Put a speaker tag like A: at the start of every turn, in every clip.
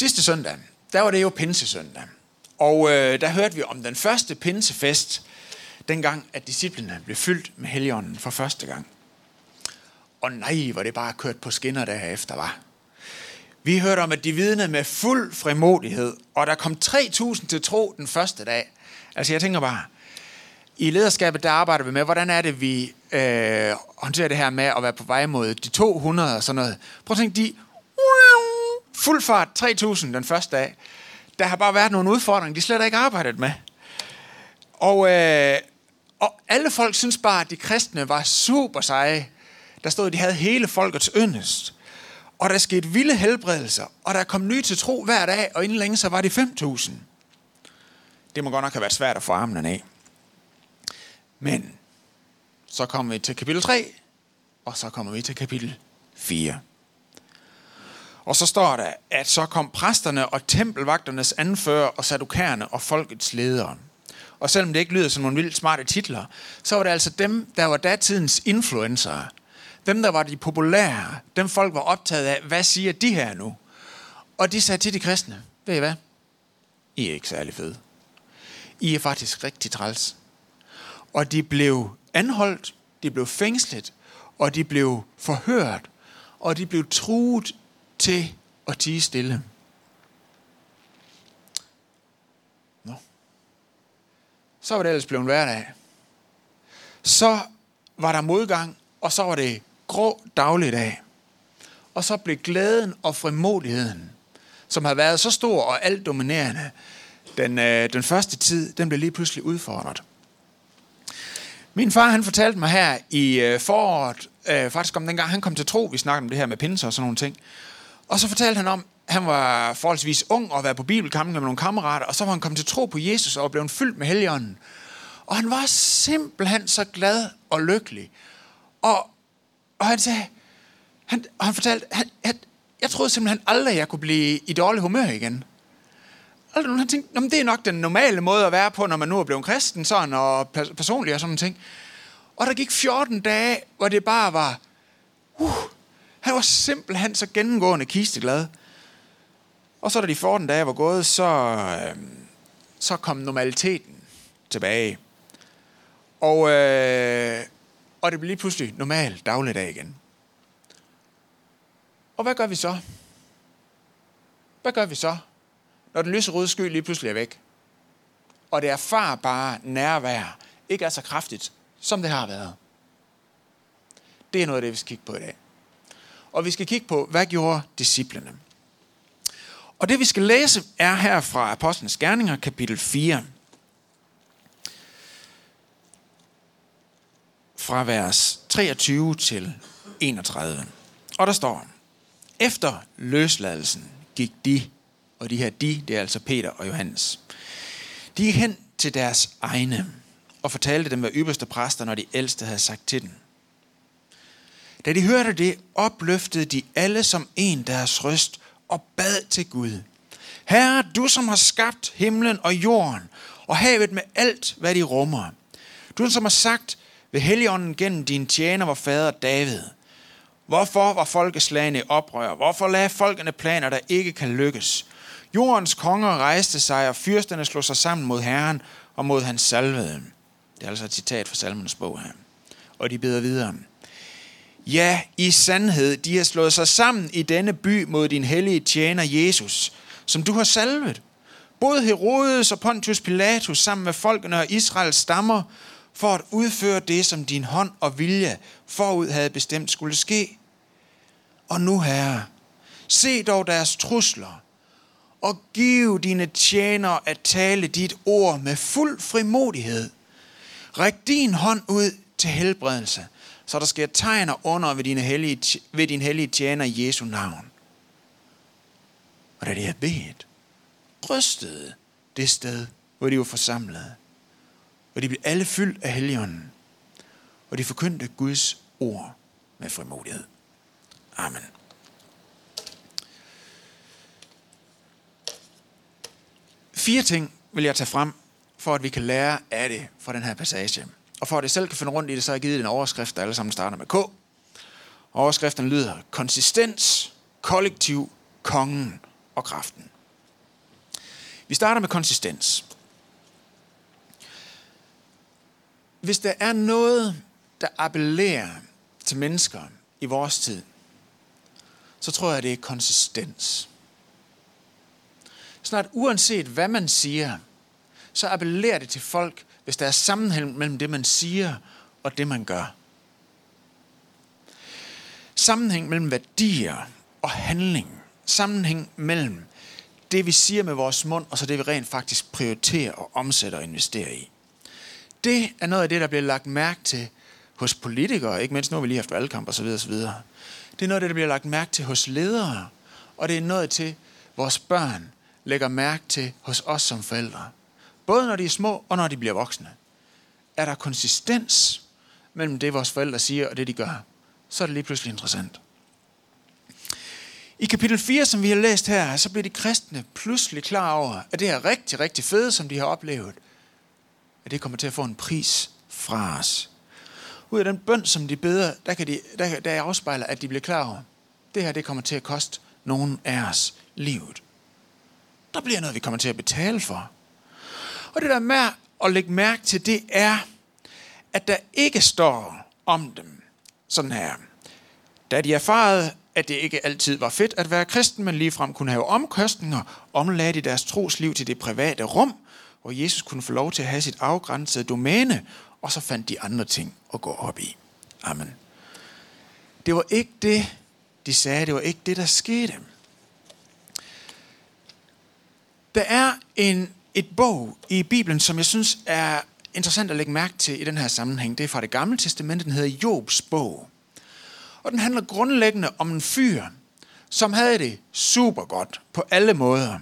A: Sidste søndag, der var det jo pinsesøndag. Og øh, der hørte vi om den første pinsefest, dengang at disciplene blev fyldt med heligånden for første gang. Og nej, hvor det bare kørt på skinner derefter, var. Vi hørte om, at de vidnede med fuld frimodighed, og der kom 3.000 til tro den første dag. Altså jeg tænker bare, i lederskabet der arbejder vi med, hvordan er det, vi øh, håndterer det her med at være på vej mod de 200 og sådan noget. Prøv at tænke, de fuld fart 3.000 den første dag. Der har bare været nogle udfordringer, de slet ikke arbejdet med. Og, øh, og alle folk synes bare, at de kristne var super seje. Der stod, at de havde hele folkets yndest. Og der skete vilde helbredelser, og der kom nye til tro hver dag, og inden længe så var de 5.000. Det må godt nok have været svært at få armene af. Men så kommer vi til kapitel 3, og så kommer vi til kapitel 4. Og så står der, at så kom præsterne og tempelvagternes anfører og sadukærerne og folkets ledere. Og selvom det ikke lyder som nogle vildt smarte titler, så var det altså dem, der var datidens influencer. Dem, der var de populære. Dem folk var optaget af, hvad siger de her nu? Og de sagde til de kristne, ved I hvad? I er ikke særlig fede. I er faktisk rigtig træls. Og de blev anholdt, de blev fængslet, og de blev forhørt, og de blev truet til at tige stille. Nå. Så var det ellers blevet hverdag. Så var der modgang, og så var det grå dagligdag. Og så blev glæden og frimodigheden, som har været så stor og alt dominerende, den, øh, den første tid, den blev lige pludselig udfordret. Min far, han fortalte mig her i øh, foråret, øh, faktisk om dengang han kom til tro, vi snakkede om det her med pinser og sådan nogle ting. Og så fortalte han om, at han var forholdsvis ung og var på bibelkampen med nogle kammerater, og så var han kommet til tro på Jesus og blev fyldt med helligånden. Og han var simpelthen så glad og lykkelig. Og, og han sagde, han, og han fortalte, han, at jeg troede simpelthen aldrig, at jeg kunne blive i dårlig humør igen. Og han tænkte, det er nok den normale måde at være på, når man nu er blevet kristen, sådan, og personlig og sådan ting. Og der gik 14 dage, hvor det bare var, uh, han var simpelthen så gennemgående kisteglad. Og så da de 14 dage var gået, så, øh, så kom normaliteten tilbage. Og, øh, og det blev lige pludselig normal dagligdag igen. Og hvad gør vi så? Hvad gør vi så, når den lyserøde sky lige pludselig er væk? Og det erfarbare nærvær ikke er så kraftigt, som det har været. Det er noget af det, vi skal kigge på i dag. Og vi skal kigge på, hvad gjorde disciplene? Og det vi skal læse er her fra Apostlenes Gerninger, kapitel 4. Fra vers 23 til 31. Og der står, efter løsladelsen gik de, og de her de, det er altså Peter og Johannes, de gik hen til deres egne og fortalte dem, hvad ypperste præster, når de ældste havde sagt til dem. Da de hørte det, opløftede de alle som en deres røst og bad til Gud. Herre, du som har skabt himlen og jorden og havet med alt, hvad de rummer. Du som har sagt ved Helligånden gennem din tjener, vor fader David. Hvorfor var folkeslagene i oprør? Hvorfor lagde folkene planer, der ikke kan lykkes? Jordens konger rejste sig, og fyrsterne slog sig sammen mod Herren og mod hans salvede. Det er altså et citat fra Salmens bog her. Og de beder videre. Ja, i sandhed, de har slået sig sammen i denne by mod din hellige tjener Jesus, som du har salvet. Både Herodes og Pontius Pilatus sammen med folkene og Israels stammer, for at udføre det, som din hånd og vilje forud havde bestemt skulle ske. Og nu, Herre, se dog deres trusler, og giv dine tjenere at tale dit ord med fuld frimodighed. Ræk din hånd ud til helbredelse – så der sker tegner under ved, dine hellige, ved din hellige tjener i Jesu navn. Og da de havde bedt, rystede det sted, hvor de var forsamlet. Og de blev alle fyldt af helligånden. Og de forkyndte Guds ord med frimodighed. Amen. Fire ting vil jeg tage frem, for at vi kan lære af det fra den her passage. Og for at jeg selv kan finde rundt i det, så har jeg givet en overskrift, der alle sammen starter med K. Overskriften lyder konsistens, kollektiv, kongen og kraften. Vi starter med konsistens. Hvis der er noget, der appellerer til mennesker i vores tid, så tror jeg, det er konsistens. Snart uanset hvad man siger, så appellerer det til folk, hvis der er sammenhæng mellem det, man siger og det, man gør. Sammenhæng mellem værdier og handling. Sammenhæng mellem det, vi siger med vores mund, og så det, vi rent faktisk prioriterer og omsætter og investerer i. Det er noget af det, der bliver lagt mærke til hos politikere, ikke mindst nu har vi lige haft valgkamp osv. osv. Det er noget af det, der bliver lagt mærke til hos ledere, og det er noget til vores børn lægger mærke til hos os som forældre. Både når de er små og når de bliver voksne. Er der konsistens mellem det, vores forældre siger og det, de gør, så er det lige pludselig interessant. I kapitel 4, som vi har læst her, så bliver de kristne pludselig klar over, at det er rigtig, rigtig fede, som de har oplevet, at det kommer til at få en pris fra os. Ud af den bøn, som de beder, der, kan de, der, der afspejler, at de bliver klar over, det her det kommer til at koste nogen af os livet. Der bliver noget, vi kommer til at betale for. Og det der med at lægge mærke til, det er, at der ikke står om dem sådan her. Da de erfarede, at det ikke altid var fedt at være kristen, men ligefrem kunne have omkostninger, omlagde de deres trosliv til det private rum, hvor Jesus kunne få lov til at have sit afgrænsede domæne, og så fandt de andre ting at gå op i. Amen. Det var ikke det, de sagde, det var ikke det, der skete. Der er en, et bog i Bibelen, som jeg synes er interessant at lægge mærke til i den her sammenhæng. Det er fra det gamle testamente, den hedder Jobs bog. Og den handler grundlæggende om en fyr, som havde det super godt på alle måder.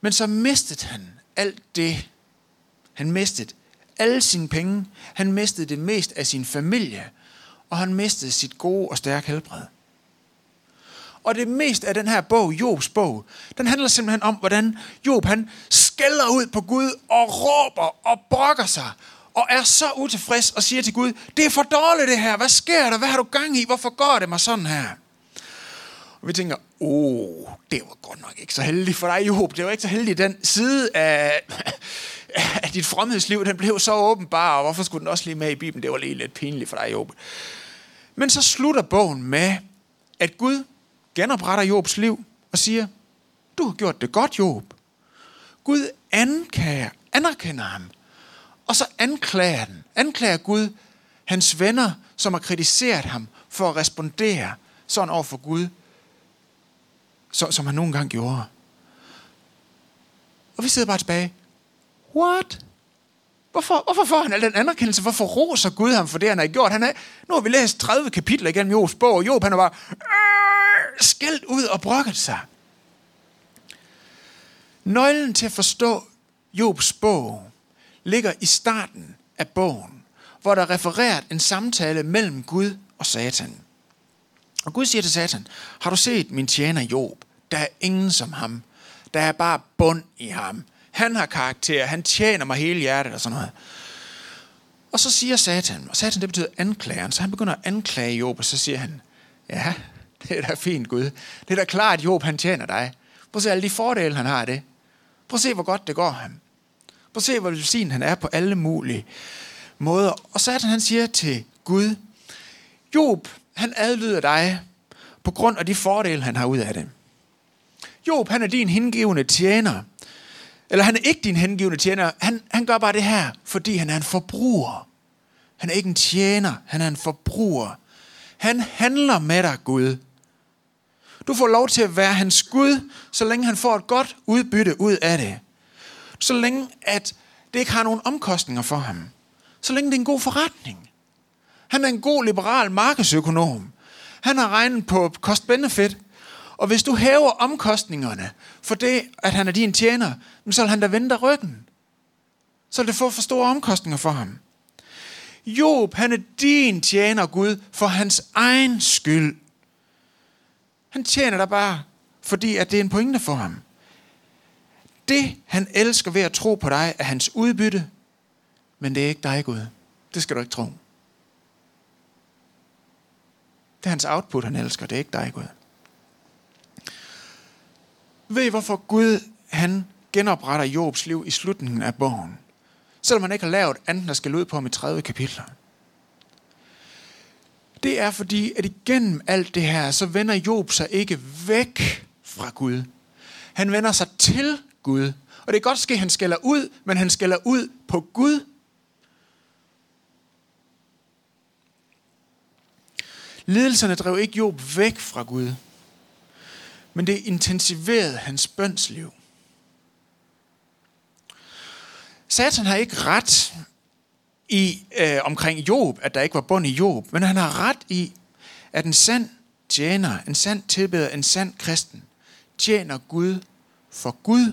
A: Men så mistede han alt det. Han mistede alle sine penge. Han mistede det mest af sin familie. Og han mistede sit gode og stærke helbred. Og det mest af den her bog, Jobs bog, den handler simpelthen om, hvordan Job han skælder ud på Gud og råber og brokker sig og er så utilfreds og siger til Gud, det er for dårligt det her, hvad sker der, hvad har du gang i, hvorfor går det mig sådan her? Og vi tænker, åh, oh, det var godt nok ikke så heldigt for dig, Job. Det var ikke så heldigt, den side af, af dit fromhedsliv, den blev så åbenbar, og hvorfor skulle den også lige med i Bibelen? Det var lige lidt pinligt for dig, Job. Men så slutter bogen med, at Gud genopretter Jobs liv og siger, du har gjort det godt, Job. Gud anklager, anerkender ham og så anklager den, anklager Gud hans venner, som har kritiseret ham for at respondere sådan over for Gud, så, som han nogle gange gjorde. Og vi sidder bare tilbage. What? Hvorfor, hvorfor får han al den anerkendelse? Hvorfor roser Gud ham for det, han har gjort? Han er, nu har vi læst 30 kapitler igennem Jobs bog, og Job han er bare øh, skældt ud og brokket sig. Nøglen til at forstå Jobs bog ligger i starten af bogen, hvor der er refereret en samtale mellem Gud og Satan. Og Gud siger til Satan, har du set min tjener Job? Der er ingen som ham. Der er bare bund i ham. Han har karakter, han tjener mig hele hjertet og sådan noget. Og så siger Satan, og Satan det betyder anklageren, så han begynder at anklage Job, og så siger han, ja, det er da fint Gud. Det er da klart, at Job han tjener dig. Prøv at se alle de fordele, han har af det. Prøv at se, hvor godt det går ham. Prøv at se, hvor velsignet han er på alle mulige måder. Og så er det, han siger til Gud, Job, han adlyder dig på grund af de fordele, han har ud af det. Job, han er din hengivende tjener. Eller han er ikke din hengivende tjener. Han, han gør bare det her, fordi han er en forbruger. Han er ikke en tjener, han er en forbruger. Han handler med dig, Gud. Du får lov til at være hans Gud, så længe han får et godt udbytte ud af det så længe at det ikke har nogen omkostninger for ham. Så længe det er en god forretning. Han er en god liberal markedsøkonom. Han har regnet på cost-benefit. Og hvis du hæver omkostningerne for det, at han er din tjener, så vil han da vende dig ryggen. Så vil det få for store omkostninger for ham. Job, han er din tjener, Gud, for hans egen skyld. Han tjener dig bare, fordi at det er en pointe for ham det, han elsker ved at tro på dig, er hans udbytte, men det er ikke dig, Gud. Det skal du ikke tro. Det er hans output, han elsker. Det er ikke dig, Gud. Ved I, hvorfor Gud han genopretter Jobs liv i slutningen af bogen. Selvom han ikke har lavet andet, der skal ud på ham i 30 kapitler. Det er fordi, at igennem alt det her, så vender Job sig ikke væk fra Gud. Han vender sig til Gud. Og det er godt ske, at han skælder ud, men han skælder ud på Gud. Lidelserne drev ikke Job væk fra Gud, men det intensiverede hans bønsliv. Satan har ikke ret i øh, omkring Job, at der ikke var bund i Job, men han har ret i, at en sand tjener, en sand tilbeder, en sand kristen, tjener Gud for Gud,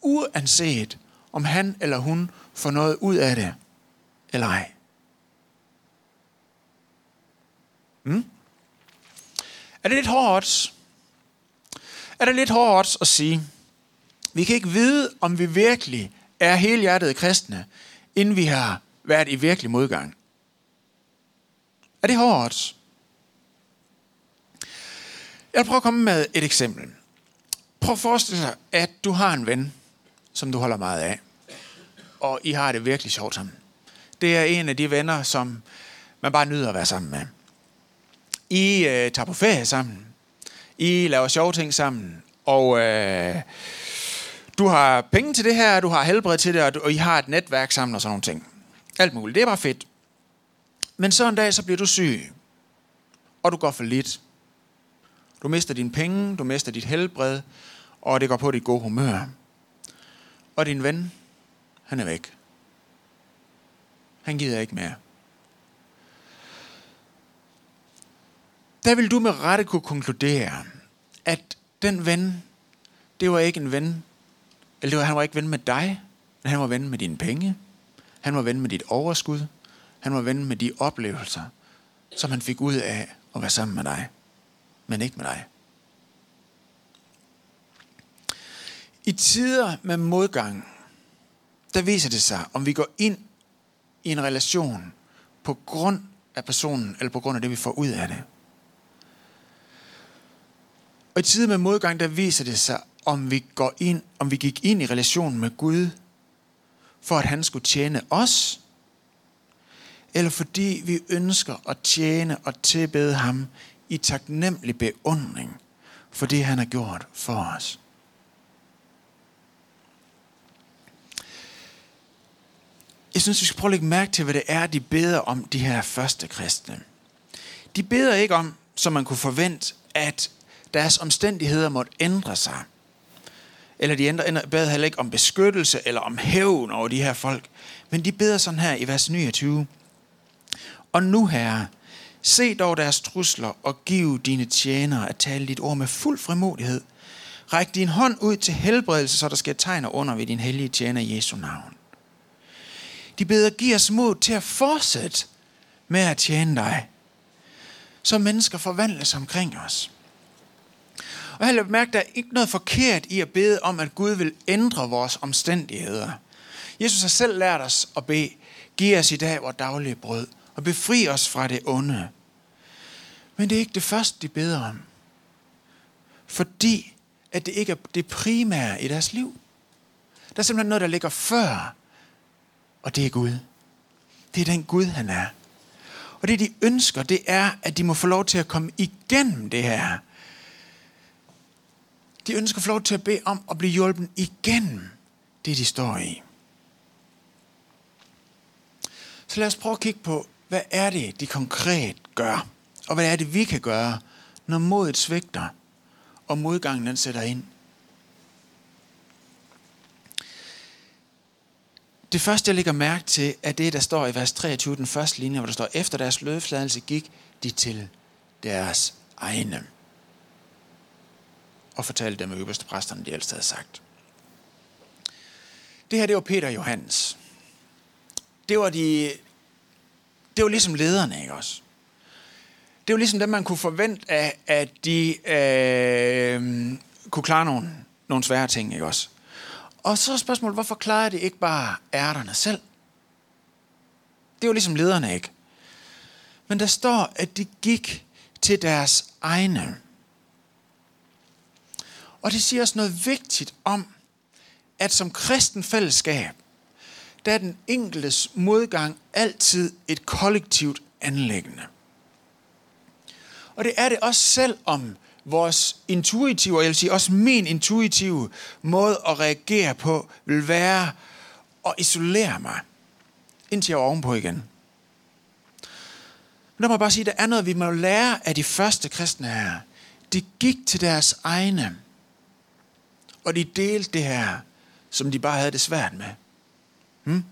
A: uanset om han eller hun får noget ud af det, eller ej. Hmm? Er det lidt hårdt? Er det lidt hårdt at sige, vi kan ikke vide, om vi virkelig er helhjertede kristne, inden vi har været i virkelig modgang. Er det hårdt? Jeg vil prøve at komme med et eksempel. Prøv at forestille dig, at du har en ven, som du holder meget af, og I har det virkelig sjovt sammen. Det er en af de venner, som man bare nyder at være sammen med. I øh, tager på ferie sammen. I laver sjove ting sammen. Og øh, du har penge til det her, du har helbred til det, og, du, og I har et netværk sammen og sådan nogle ting. Alt muligt. Det er bare fedt. Men så en dag, så bliver du syg. Og du går for lidt. Du mister dine penge, du mister dit helbred, og det går på dit gode humør. Og din ven, han er væk. Han gider ikke mere. Der vil du med rette kunne konkludere, at den ven, det var ikke en ven, eller det var, han var ikke ven med dig, men han var ven med dine penge. Han var ven med dit overskud. Han var ven med de oplevelser, som han fik ud af at være sammen med dig, men ikke med dig. I tider med modgang, der viser det sig, om vi går ind i en relation på grund af personen, eller på grund af det, vi får ud af det. Og i tider med modgang, der viser det sig, om vi, går ind, om vi gik ind i relationen med Gud, for at han skulle tjene os, eller fordi vi ønsker at tjene og tilbede ham i taknemmelig beundring for det, han har gjort for os. Jeg synes, vi skal prøve at lægge mærke til, hvad det er, de beder om, de her første kristne. De beder ikke om, som man kunne forvente, at deres omstændigheder måtte ændre sig. Eller de ændrer, beder heller ikke om beskyttelse eller om hævn over de her folk. Men de beder sådan her i vers 29. Og nu, Herre, se dog deres trusler og giv dine tjenere at tale dit ord med fuld frimodighed. Ræk din hånd ud til helbredelse, så der skal tegner under ved din hellige tjener i Jesu navn. De beder, giv os mod til at fortsætte med at tjene dig, så mennesker forvandles omkring os. Og jeg mærke, at der er ikke noget forkert i at bede om, at Gud vil ændre vores omstændigheder. Jesus har selv lært os at bede, giv os i dag vores daglige brød, og befri os fra det onde. Men det er ikke det første, de beder om. Fordi at det ikke er det primære i deres liv. Der er simpelthen noget, der ligger før, og det er Gud. Det er den Gud, han er. Og det, de ønsker, det er, at de må få lov til at komme igennem det her de ønsker at få lov til at bede om at blive hjulpet igennem det, de står i. Så lad os prøve at kigge på, hvad er det, de konkret gør? Og hvad er det, vi kan gøre, når modet svigter, og modgangen den sætter ind? Det første, jeg lægger mærke til, er det, der står i vers 23, den første linje, hvor der står, efter deres lødfladelse gik de til deres egne og fortalte dem, at øverste præsterne de ældste havde sagt. Det her, det var Peter og Johannes. Det var de, det var ligesom lederne, ikke også? Det var ligesom dem, man kunne forvente af, at de øh, kunne klare nogle, nogle svære ting, ikke også? Og så er spørgsmålet, hvorfor klarede de ikke bare ærterne selv? Det var ligesom lederne, ikke? Men der står, at de gik til deres egne. Og det siger os noget vigtigt om, at som kristen fællesskab, der er den enkeltes modgang altid et kollektivt anlæggende. Og det er det også selv om vores intuitive, og jeg vil sige også min intuitive måde at reagere på, vil være at isolere mig, indtil jeg er ovenpå igen. Men der må jeg bare sige, at der er noget, vi må lære af de første kristne her. De gik til deres egne, og de delte det her, som de bare havde det svært med. Hmm?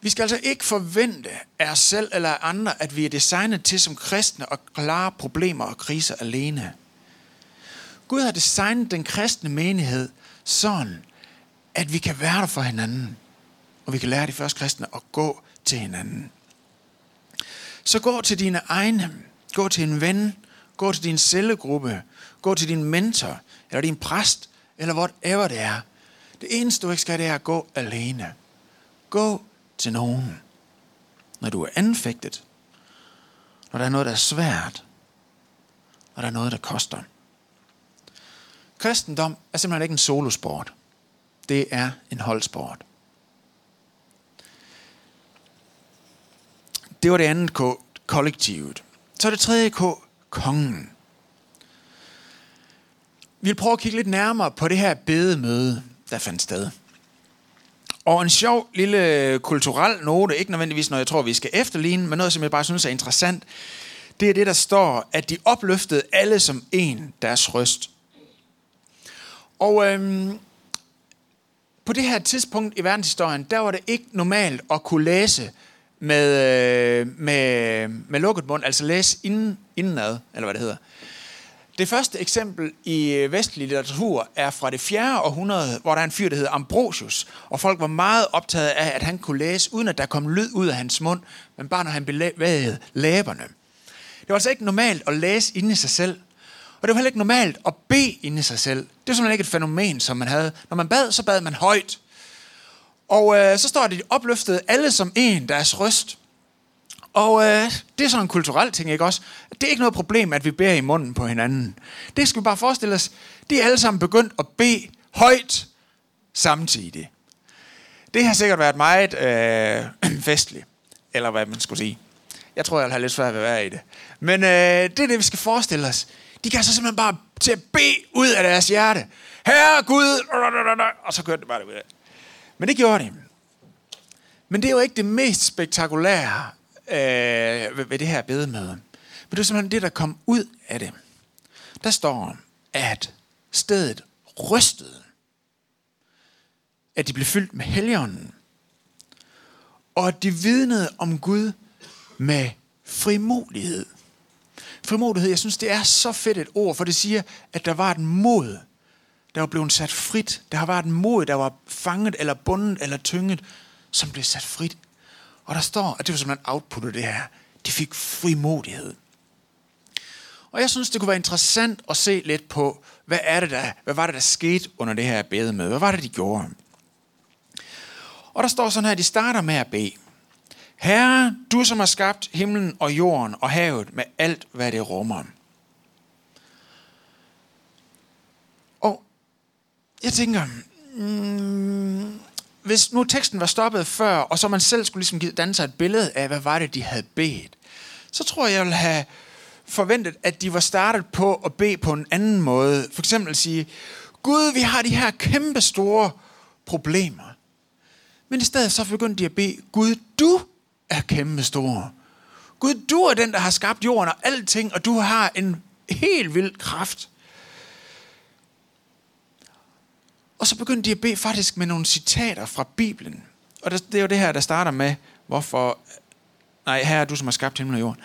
A: Vi skal altså ikke forvente af os selv eller af andre, at vi er designet til som kristne at klare problemer og kriser alene. Gud har designet den kristne menighed sådan, at vi kan være der for hinanden. Og vi kan lære de første kristne at gå til hinanden. Så gå til dine egne. Gå til en ven. Gå til din cellegruppe. Gå til din mentor. Eller din præst. Eller whatever det er. Det eneste du ikke skal, det er at gå alene. Gå til nogen. Når du er anfægtet. Når der er noget, der er svært. Når der er noget, der koster. Kristendom er simpelthen ikke en solosport. Det er en holdsport. Det var det andet K, kollektivet. Så er det tredje K, kongen. Vi vil prøve at kigge lidt nærmere på det her bedemøde, der fandt sted. Og en sjov lille kulturel note, ikke nødvendigvis noget, jeg tror, vi skal efterligne, men noget, som jeg bare synes er interessant, det er det, der står, at de opløftede alle som en deres røst. Og øhm, på det her tidspunkt i verdenshistorien, der var det ikke normalt at kunne læse med, øh, med, med lukket mund, altså læse inden, indenad, eller hvad det hedder. Det første eksempel i øh, vestlig litteratur er fra det 4. århundrede, hvor der er en fyr, der hedder Ambrosius, og folk var meget optaget af, at han kunne læse, uden at der kom lyd ud af hans mund, men bare når han bevægede læberne. Det var altså ikke normalt at læse inde i sig selv, og det var heller ikke normalt at bede inde i sig selv. Det var simpelthen ikke et fænomen, som man havde. Når man bad, så bad man højt. Og øh, så står det, de opløftede alle som en deres røst. Og øh, det er sådan en kulturel ting, ikke også? Det er ikke noget problem, at vi beder i munden på hinanden. Det skal vi bare forestille os. De er alle sammen begyndt at bede højt samtidig. Det har sikkert været meget øh, festligt, eller hvad man skulle sige. Jeg tror, jeg har lidt svært ved at være i det. Men øh, det er det, vi skal forestille os. De kan så simpelthen bare til at bede ud af deres hjerte. Herre Gud! Og så kørte det bare ud af. Men det gjorde de. Men det er jo ikke det mest spektakulære øh, ved, ved det her bedemøde. Men det er simpelthen det, der kom ud af det. Der står, at stedet rystede. At de blev fyldt med helligånden. Og at de vidnede om Gud med frimodighed. Frimodighed, jeg synes, det er så fedt et ord, for det siger, at der var et mod, der var blevet sat frit. Der var et mod, der var fanget, eller bundet, eller tynget, som blev sat frit. Og der står, at det var simpelthen outputtet det her. De fik frimodighed. Og jeg synes, det kunne være interessant at se lidt på, hvad, er det der, hvad var det, der skete under det her bedemøde? Hvad var det, de gjorde? Og der står sådan her, at de starter med at bede. Herre, du som har skabt himlen og jorden og havet med alt, hvad det rummer. Jeg tænker, mm, hvis nu teksten var stoppet før, og så man selv skulle ligesom danne sig et billede af, hvad var det, de havde bedt, så tror jeg, jeg ville have forventet, at de var startet på at bede på en anden måde. For eksempel at sige, Gud, vi har de her kæmpe store problemer. Men i stedet så begyndte de at bede, Gud, du er kæmpe stor. Gud, du er den, der har skabt jorden og alting, og du har en helt vild kraft. Og så begyndte de at bede faktisk med nogle citater fra Bibelen. Og det er jo det her, der starter med, hvorfor... Nej, her er du, som har skabt himlen og jorden.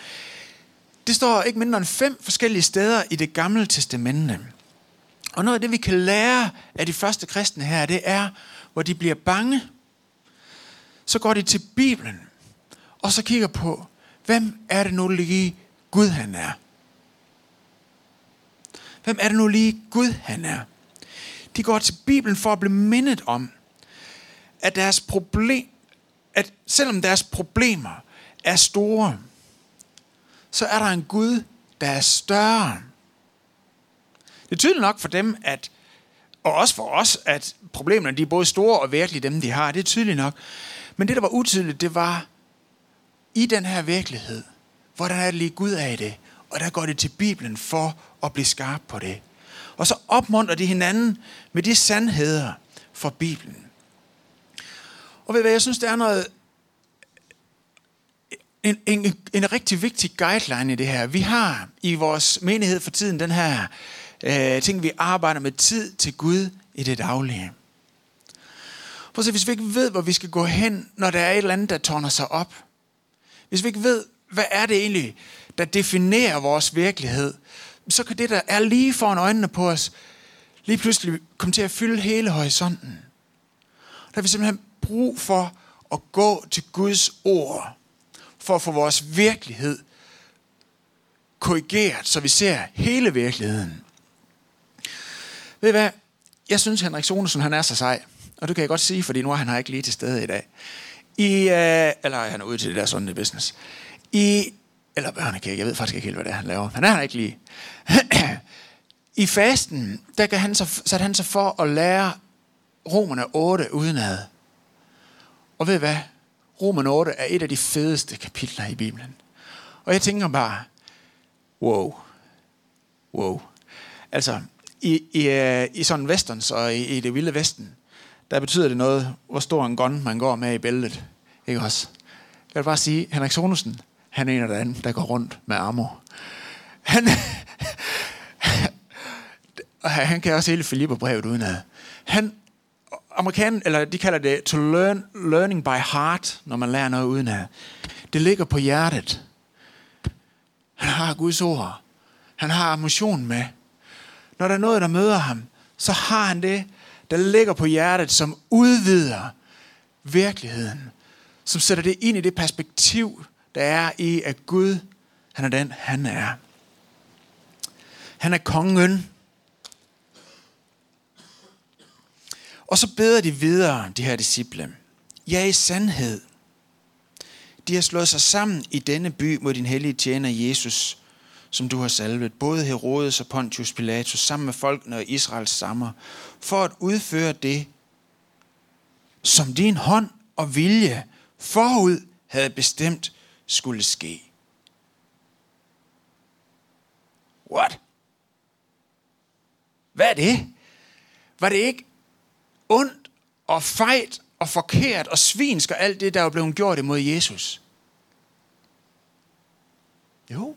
A: Det står ikke mindre end fem forskellige steder i det gamle testamente. Og noget af det, vi kan lære af de første kristne her, det er, hvor de bliver bange, så går de til Bibelen, og så kigger på, hvem er det nu lige Gud han er? Hvem er det nu lige Gud han er? De går til Bibelen for at blive mindet om, at deres problem, at selvom deres problemer er store, så er der en Gud, der er større. Det er tydeligt nok for dem, at Og også for os, at problemerne de er både store og virkelige, dem de har. Det er tydeligt nok. Men det, der var utydeligt, det var i den her virkelighed, hvordan er det lige Gud af det? Og der går det til Bibelen for at blive skarp på det. Og så opmuntrer de hinanden med de sandheder fra Bibelen. Og ved hvad, jeg synes, der er noget en, en, en rigtig vigtig guideline i det her. Vi har i vores menighed for tiden den her øh, ting, vi arbejder med tid til Gud i det daglige. For se, hvis vi ikke ved, hvor vi skal gå hen, når der er et eller andet, der tårner sig op. Hvis vi ikke ved, hvad er det egentlig, der definerer vores virkelighed, så kan det, der er lige foran øjnene på os, lige pludselig komme til at fylde hele horisonten. Der har vi simpelthen brug for at gå til Guds ord, for at få vores virkelighed korrigeret, så vi ser hele virkeligheden. Ved I hvad? Jeg synes, Henrik Sonesen, han er så sej. Og det kan jeg godt sige, fordi nu er han her ikke lige til stede i dag. I, øh, eller han er ude til det der sådan business. I, eller børnekirke, jeg ved faktisk ikke helt, hvad det er, han laver. Han er her ikke lige. I fasten, der kan han så, satte han sig for at lære romerne 8 udenad. Og ved I hvad? Romerne 8 er et af de fedeste kapitler i Bibelen. Og jeg tænker bare, wow, wow. Altså, i, i, øh, i sådan westerns og i, i det vilde vesten, der betyder det noget, hvor stor en gun man går med i bæltet. Ikke også? Jeg vil bare sige, Henrik Sonusen, han er en eller anden, der går rundt med armor. Han, han kan også hele Filipperbrevet udenad. Han, amerikanen, eller de kalder det to learn, learning by heart, når man lærer noget udenad. Det ligger på hjertet. Han har Guds ord. Han har emotion med. Når der er noget, der møder ham, så har han det, der ligger på hjertet, som udvider virkeligheden. Som sætter det ind i det perspektiv, der er i, at Gud, han er den, han er. Han er kongen. Og så beder de videre, de her disciple. Ja, i sandhed. De har slået sig sammen i denne by mod din hellige tjener Jesus, som du har salvet, både Herodes og Pontius Pilatus, sammen med folkene og Israels sammer, for at udføre det, som din hånd og vilje forud havde bestemt skulle ske. What? Hvad er det? Var det ikke ondt og fejt og forkert og svinsk og alt det, der er blevet gjort imod Jesus? Jo,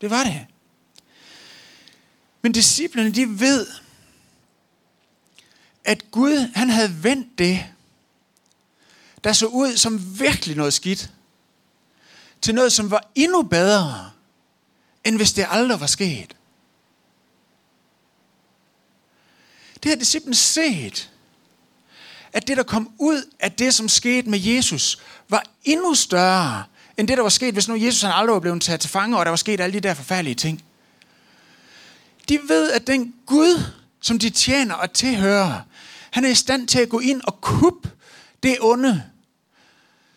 A: det var det. Men disciplene, de ved, at Gud, han havde vendt det, der så ud som virkelig noget skidt, til noget, som var endnu bedre, end hvis det aldrig var sket. Det har disciplen set, at det, der kom ud af det, som skete med Jesus, var endnu større, end det, der var sket, hvis nu Jesus han aldrig var blevet taget til fange, og der var sket alle de der forfærdelige ting. De ved, at den Gud, som de tjener og tilhører, han er i stand til at gå ind og kuppe det onde,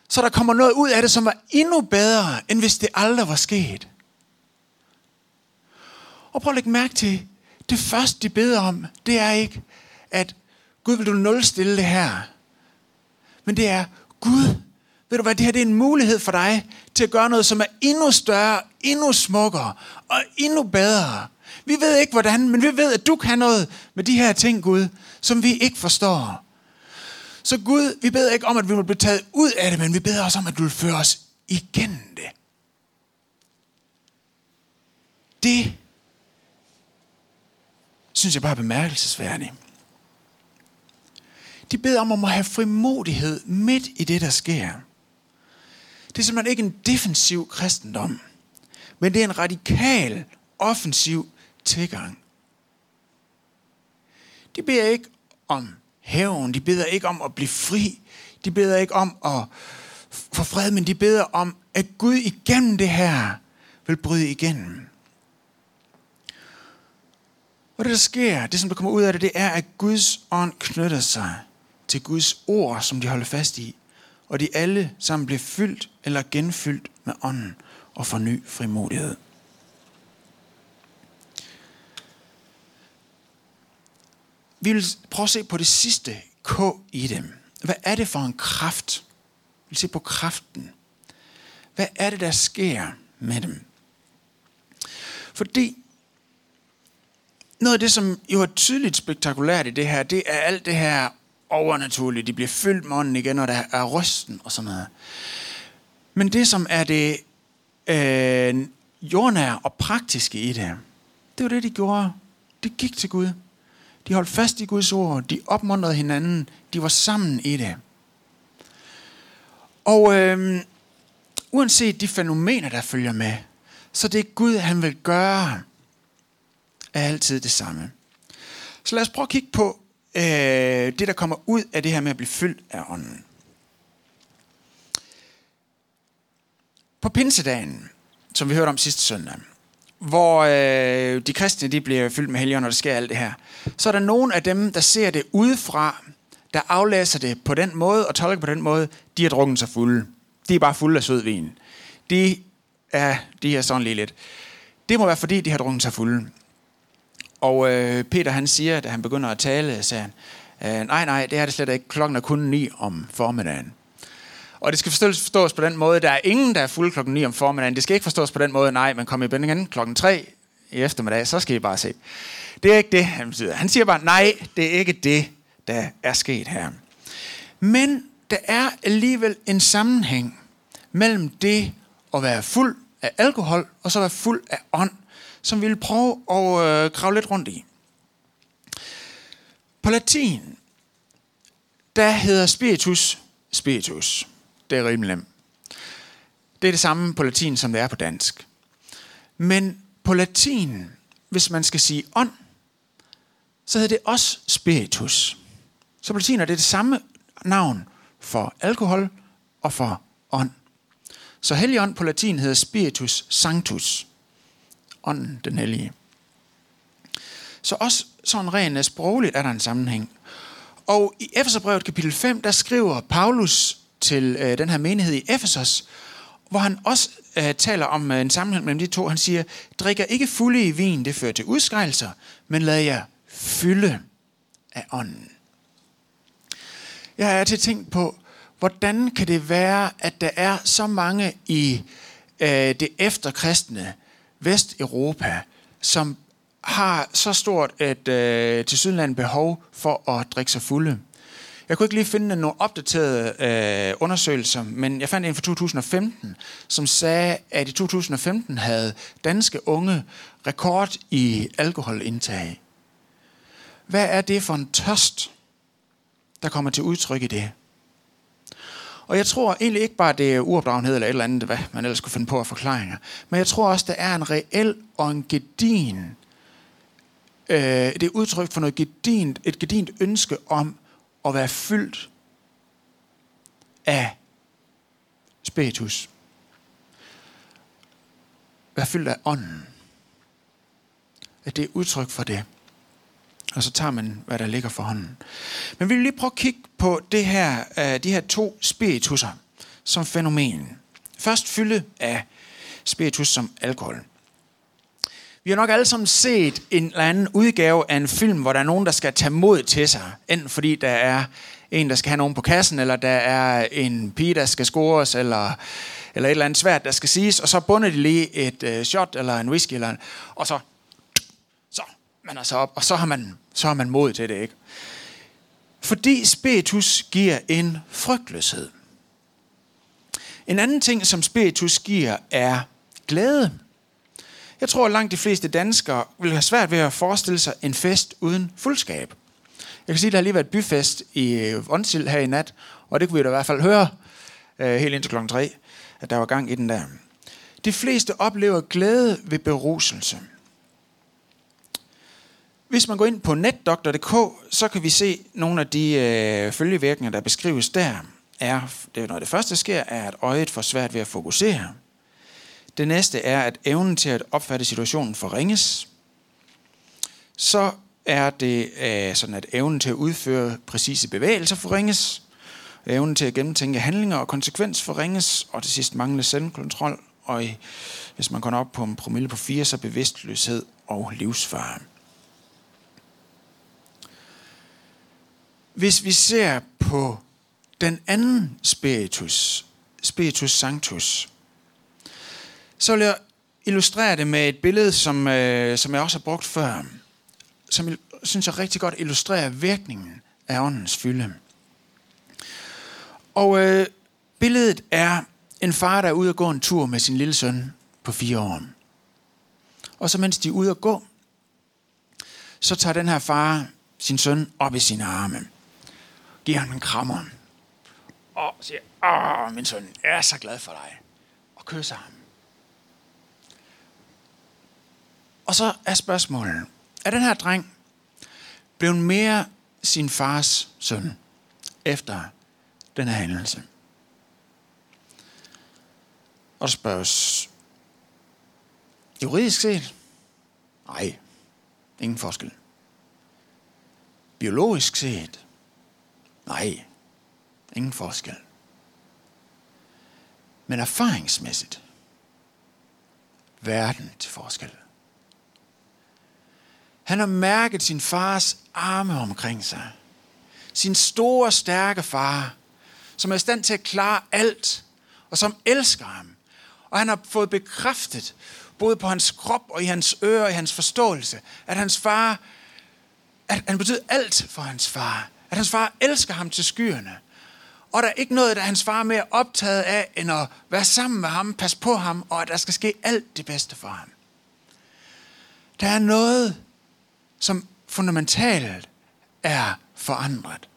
A: så der kommer noget ud af det, som var endnu bedre, end hvis det aldrig var sket. Og prøv at lægge mærke til, det første, de beder om, det er ikke, at Gud vil du nulstille det her. Men det er, Gud, ved du hvad, det her det er en mulighed for dig til at gøre noget, som er endnu større, endnu smukkere og endnu bedre. Vi ved ikke hvordan, men vi ved, at du kan noget med de her ting, Gud, som vi ikke forstår. Så Gud, vi beder ikke om, at vi vil blive taget ud af det, men vi beder også om, at du vil føre os igennem det. Det synes jeg bare er bemærkelsesværdigt. De beder om at have frimodighed midt i det, der sker. Det er simpelthen ikke en defensiv kristendom, men det er en radikal, offensiv tilgang. De beder ikke om hævn, de beder ikke om at blive fri, de beder ikke om at få fred, men de beder om, at Gud igennem det her vil bryde igennem. Og det, der sker, det som der kommer ud af det, det er, at Guds ånd knytter sig til Guds ord, som de holder fast i. Og de alle sammen bliver fyldt eller genfyldt med ånden og får ny frimodighed. Vi vil prøve at se på det sidste K i dem. Hvad er det for en kraft? Vi vil se på kraften. Hvad er det, der sker med dem? Fordi noget af det, som jo er tydeligt spektakulært i det her, det er alt det her overnaturlige. De bliver fyldt med ånden igen, og der er rysten og sådan noget. Men det, som er det øh, jordnære og praktiske i det, det var det, de gjorde. De gik til Gud. De holdt fast i Guds ord. De opmuntrede hinanden. De var sammen i det. Og øh, uanset de fænomener, der følger med, så det Gud, han vil gøre, er altid det samme. Så lad os prøve at kigge på øh, det, der kommer ud af det her med at blive fyldt af ånden. På pinsedagen, som vi hørte om sidste søndag, hvor øh, de kristne de bliver fyldt med helgen, når der sker alt det her, så er der nogen af dem, der ser det udefra, der aflæser det på den måde og tolker på den måde, de har drukket sig fulde. De er bare fulde af sødvin. De er, de er sådan lige lidt. Det må være fordi, de har drukket sig fulde. Og øh, Peter han siger, da han begynder at tale, sagde han, øh, nej, nej, det er det slet ikke. Klokken er kun ni om formiddagen. Og det skal forstås, forstås på den måde, der er ingen, der er fuld klokken 9 om formiddagen. Det skal ikke forstås på den måde, nej, man kommer i bænding igen klokken 3 i eftermiddag, så skal I bare se. Det er ikke det, han siger. Han siger bare, nej, det er ikke det, der er sket her. Men der er alligevel en sammenhæng mellem det at være fuld af alkohol, og så være fuld af ånd, som vi vil prøve at øh, lidt rundt i. På latin, der hedder spiritus spiritus. Det er rimelig nemt. Det er det samme på latin, som det er på dansk. Men på latin, hvis man skal sige ånd, så hedder det også spiritus. Så på latin er det det samme navn for alkohol og for ånd. Så helligånd på latin hedder spiritus sanctus. Ånden, den hellige. Så også sådan rent sprogligt er der en sammenhæng. Og i Efeserbrevet kapitel 5, der skriver Paulus til øh, den her menighed i Efesos, hvor han også øh, taler om øh, en sammenhæng mellem de to. Han siger, drikker ikke fulde i vin, det fører til udskejelser, men lad jer fylde af ånden. Jeg er til tænkt på, hvordan kan det være, at der er så mange i øh, det efterkristne Vesteuropa, som har så stort et øh, tilsyneladende behov for at drikke sig fulde. Jeg kunne ikke lige finde nogle opdaterede øh, undersøgelser, men jeg fandt en fra 2015, som sagde, at i 2015 havde danske unge rekord i alkoholindtag. Hvad er det for en tørst, der kommer til udtryk i det? Og jeg tror egentlig ikke bare, det er uopdragenhed eller et eller andet, hvad man ellers skulle finde på af forklaringer. Men jeg tror også, der er en reel og en gedin. Øh, det er udtryk for noget gedint, et gedint ønske om at være fyldt af spiritus. Være fyldt af ånden. At det er udtryk for det. Og så tager man, hvad der ligger for hånden. Men vi vil lige prøve at kigge på det her, øh, de her to spiritusser som fænomen. Først fylde af spiritus som alkohol. Vi har nok alle sammen set en eller anden udgave af en film, hvor der er nogen, der skal tage mod til sig. Enten fordi der er en, der skal have nogen på kassen, eller der er en pige, der skal scores, eller, eller et eller andet svært, der skal siges. Og så bunder de lige et øh, shot, eller en whisky, eller en, og så, så man er så op, og så har man, så har man mod til det, ikke? Fordi spiritus giver en frygtløshed. En anden ting, som spiritus giver, er glæde. Jeg tror, at langt de fleste danskere vil have svært ved at forestille sig en fest uden fuldskab. Jeg kan sige, at der har lige været byfest i øh, Onsil her i nat, og det kunne vi da i hvert fald høre øh, helt indtil klokken 3, at der var gang i den der. De fleste oplever glæde ved beruselse. Hvis man går ind på netdoktor.dk, så kan vi se nogle af de øh, følgevirkninger, der beskrives der. Er, det er noget det første, der sker, er, at øjet får svært ved at fokusere. Det næste er, at evnen til at opfatte situationen forringes. Så er det øh, sådan, at evnen til at udføre præcise bevægelser forringes. Evnen til at gennemtænke handlinger og konsekvens forringes. Og til sidst manglende selvkontrol. Og i, hvis man kommer op på en promille på 4, så bevidstløshed og livsfare. Hvis vi ser på den anden spiritus, spiritus sanctus, så vil jeg illustrere det med et billede, som, øh, som jeg også har brugt før, som synes jeg rigtig godt illustrerer virkningen af åndens fylde. Og øh, billedet er en far, der er ude at gå en tur med sin lille søn på fire år. Og så mens de er ude at gå, så tager den her far sin søn op i sine arme. Giver ham en krammer. Og siger, åh, min søn, jeg er så glad for dig. Og kysser ham. Og så er spørgsmålet, er den her dreng blevet mere sin fars søn efter den her hændelse? Og der spørges, juridisk set? Nej, ingen forskel. Biologisk set? Nej, ingen forskel. Men erfaringsmæssigt? Verden til forskel. Han har mærket sin fars arme omkring sig. Sin store, stærke far, som er i stand til at klare alt, og som elsker ham. Og han har fået bekræftet, både på hans krop og i hans ører og i hans forståelse, at hans far, at han betyder alt for hans far. At hans far elsker ham til skyerne. Og der er ikke noget, der hans far mere optaget af, end at være sammen med ham, passe på ham, og at der skal ske alt det bedste for ham. Der er noget, som fundamentalt er forandret.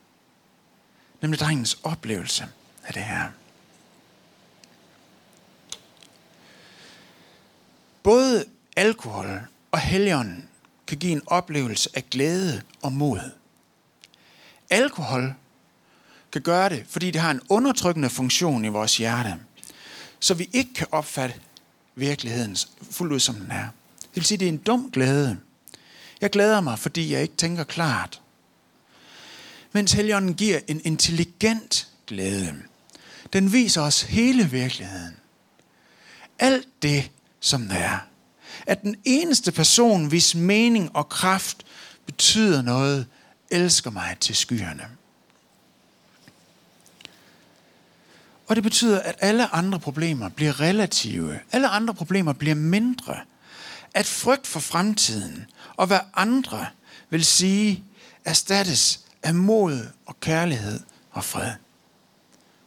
A: Nemlig drengens oplevelse af det her. Både alkohol og helgen kan give en oplevelse af glæde og mod. Alkohol kan gøre det, fordi det har en undertrykkende funktion i vores hjerte, så vi ikke kan opfatte virkeligheden fuldt ud, som den er. Det vil sige, at det er en dum glæde. Jeg glæder mig, fordi jeg ikke tænker klart. Mens Helligånden giver en intelligent glæde. Den viser os hele virkeligheden. Alt det, som der er. At den eneste person, hvis mening og kraft betyder noget, elsker mig til skyerne. Og det betyder, at alle andre problemer bliver relative. Alle andre problemer bliver mindre. At frygt for fremtiden og hvad andre vil sige, erstattes af mod og kærlighed og fred.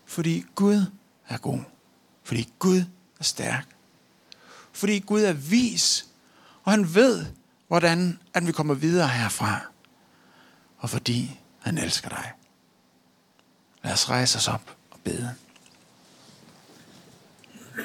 A: Fordi Gud er god. Fordi Gud er stærk. Fordi Gud er vis, og han ved, hvordan at vi kommer videre herfra. Og fordi han elsker dig. Lad os rejse os op og bede.